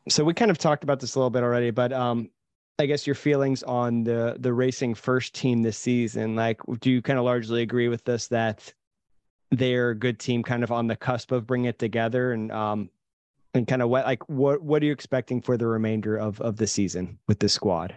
so we kind of talked about this a little bit already, but um, I guess your feelings on the the racing first team this season. Like, do you kind of largely agree with this that they're a good team, kind of on the cusp of bringing it together, and um, and kind of what like what what are you expecting for the remainder of of the season with this squad?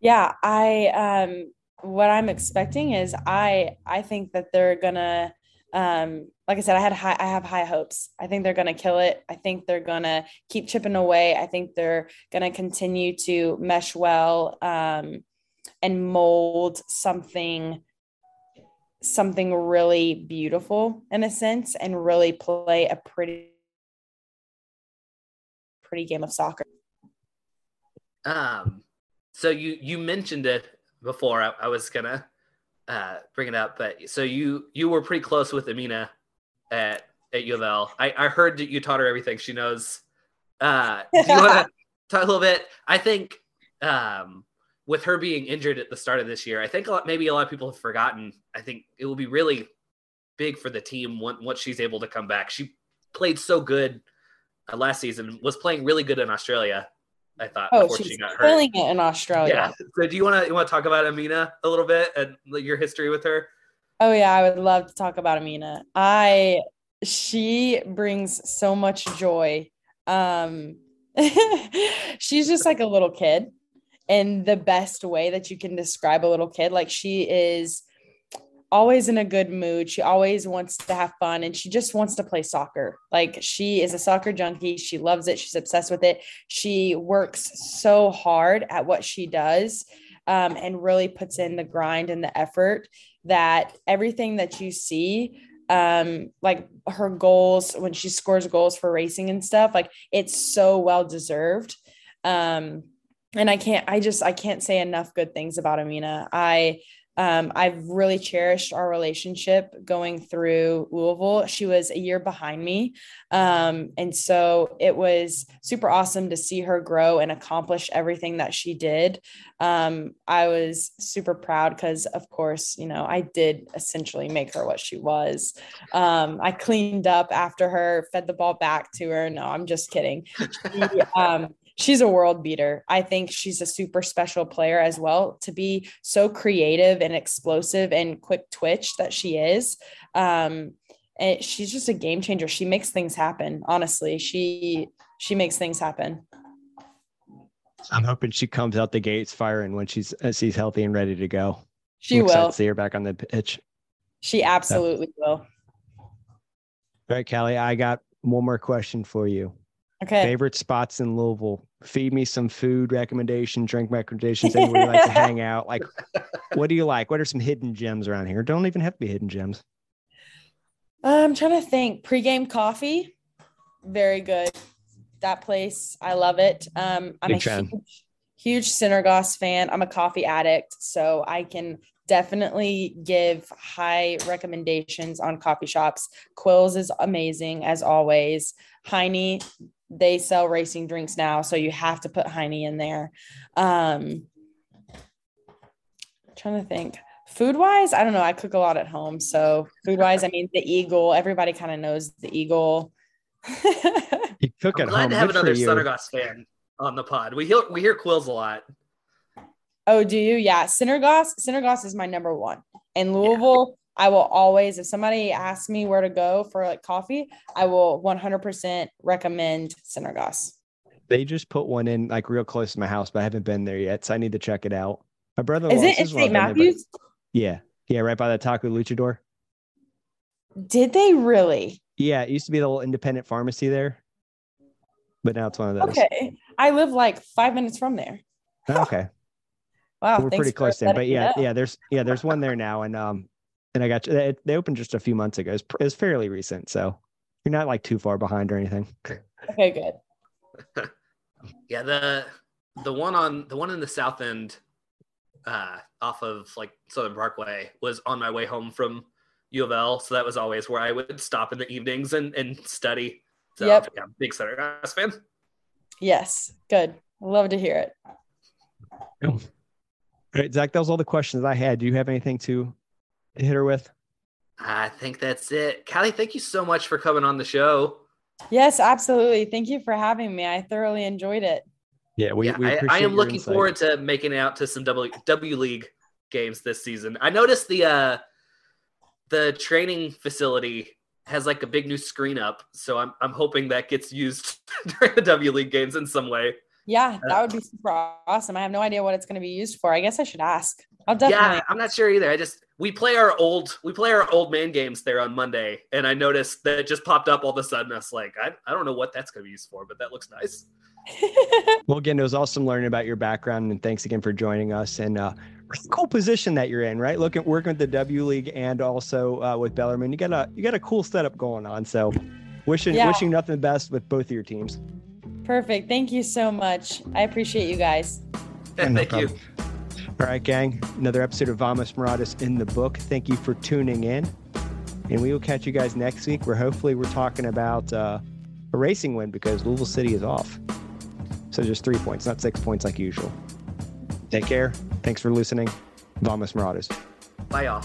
Yeah, I um what I'm expecting is I I think that they're gonna um like I said, I had high I have high hopes. I think they're gonna kill it. I think they're gonna keep chipping away. I think they're gonna continue to mesh well um and mold something something really beautiful in a sense and really play a pretty pretty game of soccer. Um, so you you mentioned it before. I, I was gonna uh, bring it up, but so you you were pretty close with Emina at at U of L. I, I heard that you taught her everything she knows. Uh, do you want to talk a little bit? I think um, with her being injured at the start of this year, I think a lot, maybe a lot of people have forgotten. I think it will be really big for the team once she's able to come back. She played so good uh, last season, was playing really good in Australia, I thought Oh, before she's she got hurt. killing it in Australia. Yeah. So do you want to you want to talk about Emina a little bit and like, your history with her? Oh yeah, I would love to talk about Emina. I she brings so much joy. Um she's just like a little kid in the best way that you can describe a little kid. Like she is always in a good mood. She always wants to have fun and she just wants to play soccer. Like she is a soccer junkie. She loves it. She's obsessed with it. She works so hard at what she does um, and really puts in the grind and the effort that everything that you see um like her goals when she scores goals for racing and stuff like it's so well deserved um and i can't i just i can't say enough good things about emina i um, I've really cherished our relationship going through Louisville. She was a year behind me. Um, and so it was super awesome to see her grow and accomplish everything that she did. Um, I was super proud because, of course, you know, I did essentially make her what she was. Um, I cleaned up after her, fed the ball back to her. No, I'm just kidding. She, um, she's a world beater. I think she's a super special player as well to be so creative and explosive and quick twitch that she is. Um, and she's just a game changer. She makes things happen. Honestly, she she makes things happen. I'm hoping she comes out the gates firing when she's uh, she's healthy and ready to go. She I'm will see her back on the pitch. She absolutely will. All right, Callie, I got one more question for you. Okay. Favorite spots in Louisville? Feed me some food recommendations, drink recommendations, anywhere you like to hang out. Like, what do you like? What are some hidden gems around here? Don't even have to be hidden gems. I'm trying to think. Pre-game coffee, very good. That place, I love it. Um, I'm Big a fan. huge, huge Sunergos fan. I'm a coffee addict, so I can definitely give high recommendations on coffee shops. Quills is amazing as always. Heine, they sell racing drinks now, so you have to put Heine in there. Um, trying to think. Food wise, I don't know. I cook a lot at home. So food wise, I mean the Eagle. Everybody kind of knows the Eagle. You cook I'm at glad home. to have Good another you. Sunergos fan on the pod. We hear we hear Quills a lot. oh, do you? Yeah. Sunergos. Sunergos is my number one. In Louisville, I will always, if somebody asks me where to go for like coffee, I will 100% recommend Sunergos. They just put one in like real close to my house, but I haven't been there yet, so I need to check it out. My brother Is it in St. Matthews? Yeah, yeah, right by the Taco Luchador. Did they really? Yeah, it used to be the little independent pharmacy there, but now it's one of those. Okay. I live like five minutes from there. Okay. Wow. we're pretty close in, but yeah, yeah, there's yeah, there's one there now, and um, and I got they, they opened just a few months ago. It's, pr- it's fairly recent, so you're not like too far behind or anything. Okay, good. Yeah, the the one on the one in the south end, uh, off of like Southern Parkway, was on my way home from U of L. So that was always where I would stop in the evenings and and study. So Yep. yeah, big Sunergos fan. Yes, good. Love to hear it. All right, Zach, that was all the questions I had. Do you have anything to hit her with? I think that's it. Callie, thank you so much for coming on the show. Yes, absolutely. Thank you for having me. I thoroughly enjoyed it. Yeah, we, yeah, we I, appreciate I am your looking insight. forward to making it out to some W W League games this season. I noticed the uh the training facility has like a big new screen up, so I'm I'm hoping that gets used during the W League games in some way. Yeah, Uh, that would be super awesome. I have no idea what it's going to be used for. I guess I should ask. I'll definitely. Yeah, I'm not sure either. I just we play our old we play our old man games there on Monday, and I noticed that it just popped up all of a sudden. I was like, I, I don't know what that's gonna be used for, but that looks nice. Well, again, it was awesome learning about your background, and thanks again for joining us. And uh, cool position that you're in, right? Looking, working with the W League and also uh, with Bellarmine, you got a you got a cool setup going on. So, wishing Yeah. wishing nothing but best with both of your teams. Perfect. Thank you so much. I appreciate you guys. Yeah, no Thank you. All right, gang. Another episode of Vamos Morados in the book. Thank you for tuning in, and we will catch you guys next week. Where hopefully we're talking about uh, a racing win because Louisville City is off. So just three points, not six points like usual. Take care. Thanks for listening. Vamos Morados. Bye y'all.